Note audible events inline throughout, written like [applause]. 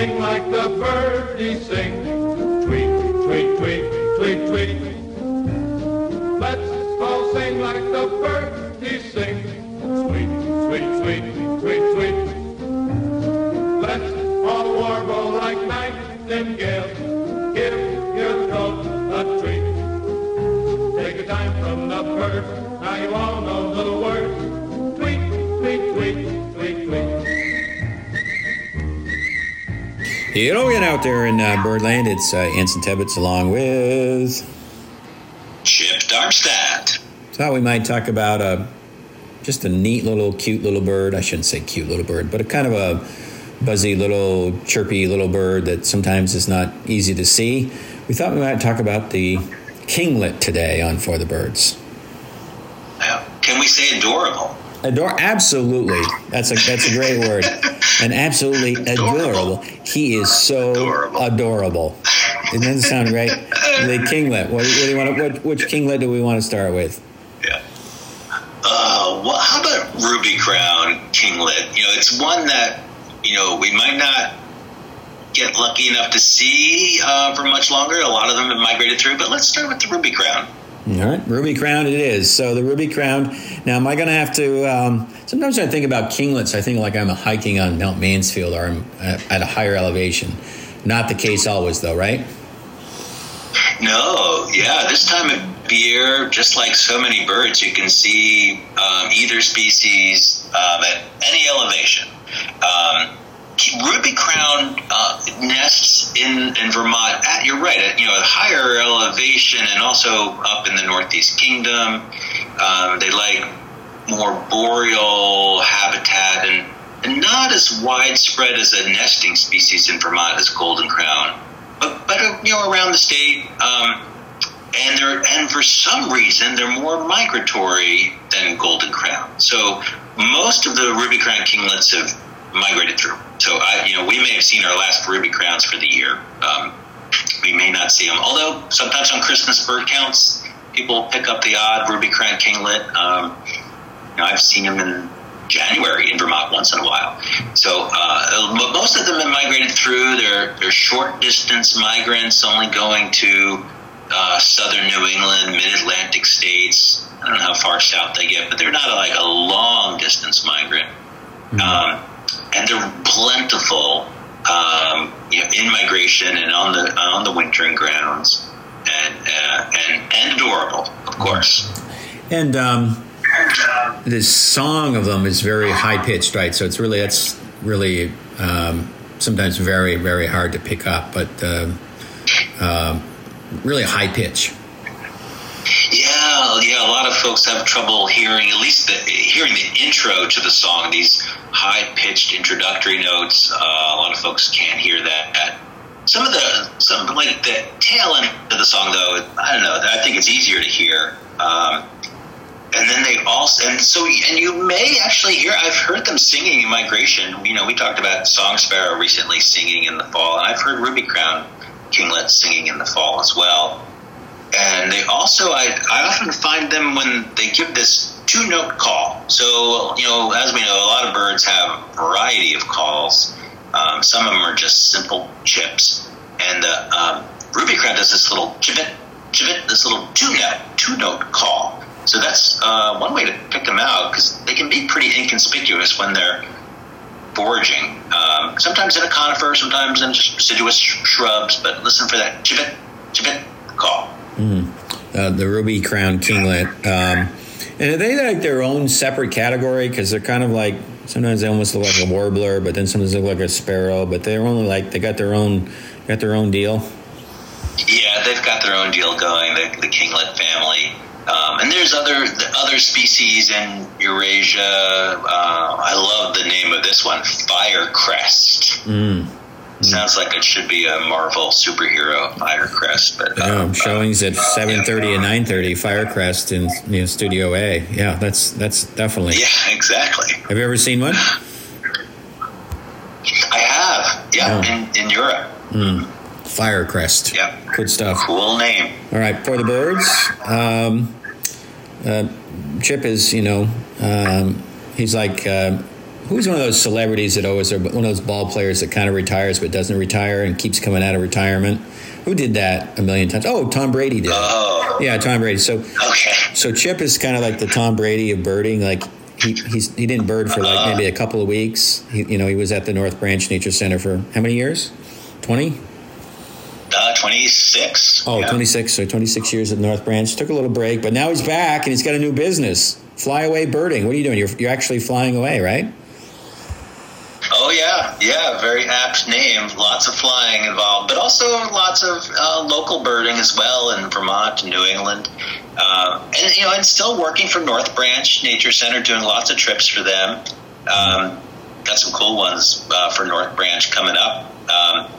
sing like the birdies sing. Tweet, tweet, tweet, tweet, tweet. Hello again out there in uh, Birdland. It's uh, Anson Tebbetts along with. Chip Darmstadt. Thought we might talk about uh, just a neat little, cute little bird. I shouldn't say cute little bird, but a kind of a buzzy little, chirpy little bird that sometimes is not easy to see. We thought we might talk about the kinglet today on For the Birds. Yeah. Can we say adorable? Adore, absolutely. That's a that's a great word, and absolutely adorable. He is so adorable. Adorable. It doesn't sound great. The kinglet. What, what do you want? To, what, which kinglet do we want to start with? Yeah. Uh, well, how about Ruby Crown Kinglet? You know, it's one that, you know, we might not get lucky enough to see uh, for much longer. A lot of them have migrated through, but let's start with the Ruby Crown. All right, ruby crown it is. So the ruby crown. Now, am I going to have to? Um, sometimes I think about kinglets, I think like I'm hiking on Mount Mansfield or I'm at at a higher elevation. Not the case always, though, right? No, yeah, this time of year, just like so many birds, you can see um, either species um, at any elevation. Um, ruby crown uh, nests in, in Vermont. At, you're right, at you know a higher elevation, and also up in the Northeast Kingdom. Um, they like more boreal habitat and, and not as widespread as a nesting species in Vermont as golden crown, but but uh, you know around the state. Um, and they're and for some reason they're more migratory than golden crown. So most of the ruby crown kinglets have migrated through. So I, you know, we may have seen our last ruby crowns for the year. Um, we may not see them, although sometimes on Christmas bird counts, people pick up the odd ruby crown kinglet. Um, you know, I've seen them in January in Vermont once in a while. So uh, but most of them have migrated through. They're they're short distance migrants, only going to uh, southern New England, mid Atlantic states. I don't know how far south they get, but they're not like a long distance migrant. Um, and they're plentiful, um, you know, in migration and on the on the wintering grounds, and uh, and and adorable, of course. And um, this song of them is very high pitched, right? So it's really that's really um, sometimes very very hard to pick up, but uh, uh, really high pitch. Yeah, yeah. A lot of folks have trouble hearing, at least the, hearing the intro to the song. These high-pitched introductory notes. Uh, a lot of folks can't hear that. Some of the, some like the tail end of the song, though. I don't know. I think it's easier to hear. Um, and then they also, and so, and you may actually hear. I've heard them singing in migration. You know, we talked about song sparrow recently singing in the fall, and I've heard ruby crown kinglets singing in the fall as well and they also I, I often find them when they give this two note call. So you know as we know a lot of birds have a variety of calls. Um, some of them are just simple chips. And the um, ruby crown does this little chivit chivit this little two note two note call. So that's uh, one way to pick them out because they can be pretty inconspicuous when they're foraging. Um, sometimes in a conifer sometimes in just deciduous sh- shrubs but listen for that chivit chivit call Uh, the ruby crown kinglet. Um, and are they like their own separate category? Because they're kind of like sometimes they almost look like a warbler, but then sometimes they look like a sparrow. But they're only like they got their own got their own deal. Yeah, they've got their own deal going. The, the kinglet family, um, and there's other other species in Eurasia. Uh, I love the name of this one, Firecrest. Mm. Sounds like it should be a Marvel superhero, Firecrest. But Um, um, showings at uh, seven thirty and nine thirty. Firecrest in you know, Studio A. Yeah, that's that's definitely. Yeah, exactly. Have you ever seen one? I have. Yeah, Oh. in, in Europe. Firecrest. Yeah. Good stuff. Cool name. All right, for the birds, um, uh, Chip is, you know, um, he's like uh, who's one of those celebrities that always are one of those ball players that kind of retires but doesn't retire and keeps coming out of retirement? Who did that a million times? Oh, Tom Brady did. Oh, Yeah, Tom Brady. So okay. so Chip is kind of like the Tom Brady of birding. Like he he's, he didn't bird for like maybe a couple of weeks. He, you know, he was at the North Branch Nature Center for how many years? Twenty. Uh, 26. Oh, Yeah. 26. So 26 years at North Branch. Took a little break, but now he's back and he's got a new business. Fly away birding. What are you doing? You're, you're actually flying away, right? Yeah, yeah, very apt name. Lots of flying involved, but also lots of uh, local birding as well in Vermont and New England. Uh, and you know, and still working for North Branch Nature Center, doing lots of trips for them. Um, got some cool ones uh, for North Branch coming up. Um,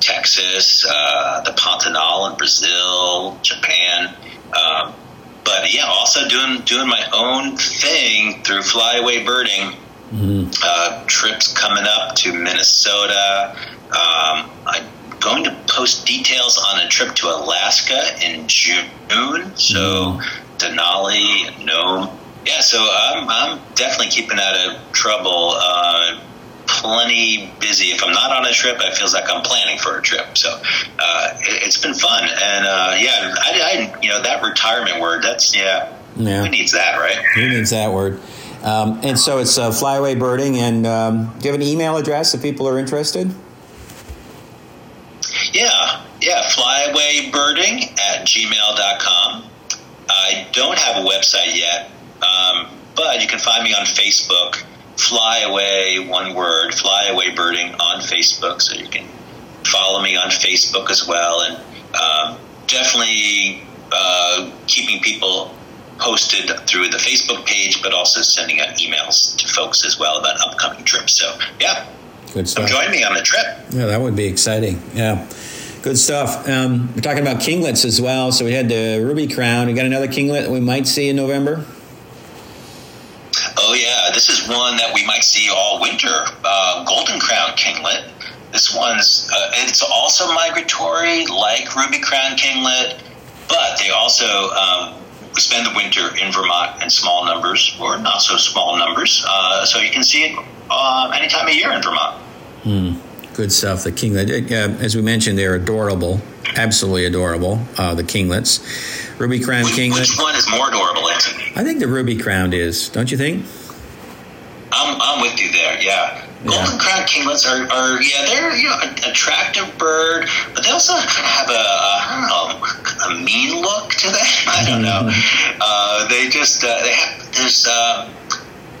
Texas, uh, the Pantanal in Brazil, Japan. Um, but yeah, also doing doing my own thing through flyaway birding uh, trips coming up to Minnesota. Um, I'm going to post details on a trip to Alaska in June. So Denali Nome. Yeah, so I'm, I'm definitely keeping out of trouble. Uh, plenty busy. If I'm not on a trip, it feels like I'm planning for a trip. So uh, it, it's been fun. And uh, yeah, I, I, you know, that retirement word, that's, yeah, Yeah. who needs that, right? Who needs that word? Um, and so it's uh, flyaway birding. And um, do you have an email address if people are interested? Yeah, yeah, flyawaybirding at gmail.com. I don't have a website yet, um, but you can find me on Facebook, Flyaway, one word, Flyaway Birding on Facebook. So you can follow me on Facebook as well. And um, definitely uh, keeping people posted through the Facebook page, but also sending out emails to folks as well about upcoming trips. So, yeah, Good come stuff. join me on the trip. Yeah, that would be exciting. Yeah. Good stuff. Um, we're talking about kinglets as well. So we had the ruby crown. We got another kinglet that we might see in November. Oh yeah, this is one that we might see all winter. Uh, golden crown kinglet. This one's uh, it's also migratory, like ruby crown kinglet, but they also um, spend the winter in Vermont in small numbers or not so small numbers. Uh, so you can see it uh, any time of year in Vermont. Good stuff. The kinglet, uh, as we mentioned, they're adorable, absolutely adorable. Uh, the kinglets, ruby crown Which, kinglet. which one is more adorable, Anthony? I think the ruby crowned is, don't you think? I'm, I'm with you there. Yeah. Golden crown kinglets are, are yeah they're you know an attractive bird, but they also kind of have a, a know a mean look to them. [laughs] I don't know. Uh, they just uh, they have this uh,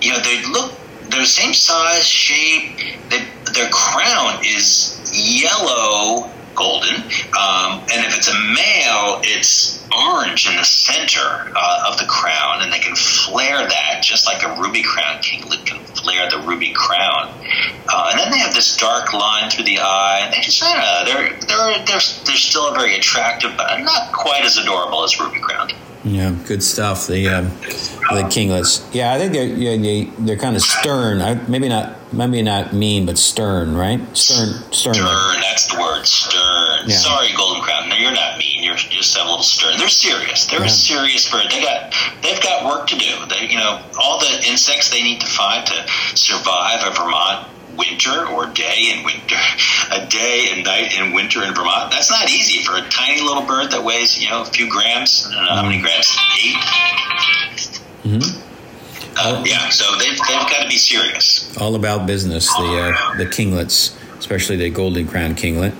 you know they look they're the same size shape. They, their crown is yellow golden, um, and if it's a male, it's orange in the center uh, of the crown, and they can flare that just like a ruby crown kinglet can flare the ruby crown. Uh, and then they have this dark line through the eye. And they just, I don't know, they're they're they're they're still very attractive, but not quite as adorable as ruby crown. Yeah, good stuff. The um, the kinglets. Yeah, I think they're yeah, they, they're kind of stern. I, maybe not maybe not mean, but stern, right? Stern, stern. Stern, that's the word, stern. Yeah. Sorry, Golden Crown. No, you're not mean. You're you just have a little stern. They're serious. They're Yeah. a serious bird. They got they've got work to do. They you know all the insects they need to find to survive a Vermont winter or day in winter, [laughs] a day and night in winter in Vermont. That's not easy for a tiny little bird that weighs you know a few grams. I don't know how many grams. Eight. mm-hmm. Uh, yeah, so they've, they've got to be serious. all about business. The uh, the kinglets, especially the golden crown kinglet,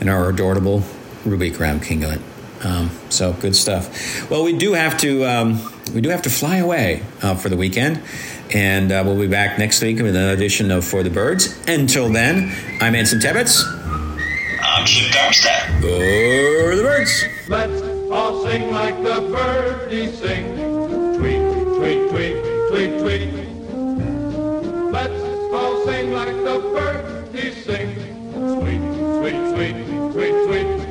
and our adorable ruby crown kinglet. Um, so good stuff. Well, we do have to um, we do have to fly away uh, for the weekend, and uh, we'll be back next week with another edition of For the Birds. Until then, I'm Anson Tebbetts. I'm Chip Darmstadt. For the birds. Let's all sing like the birdies sing. Tweet, tweet, tweet, tweet, tweet. Let's all sing like the birdies sing. Sweet, sweet, sweet, sweet, sweet.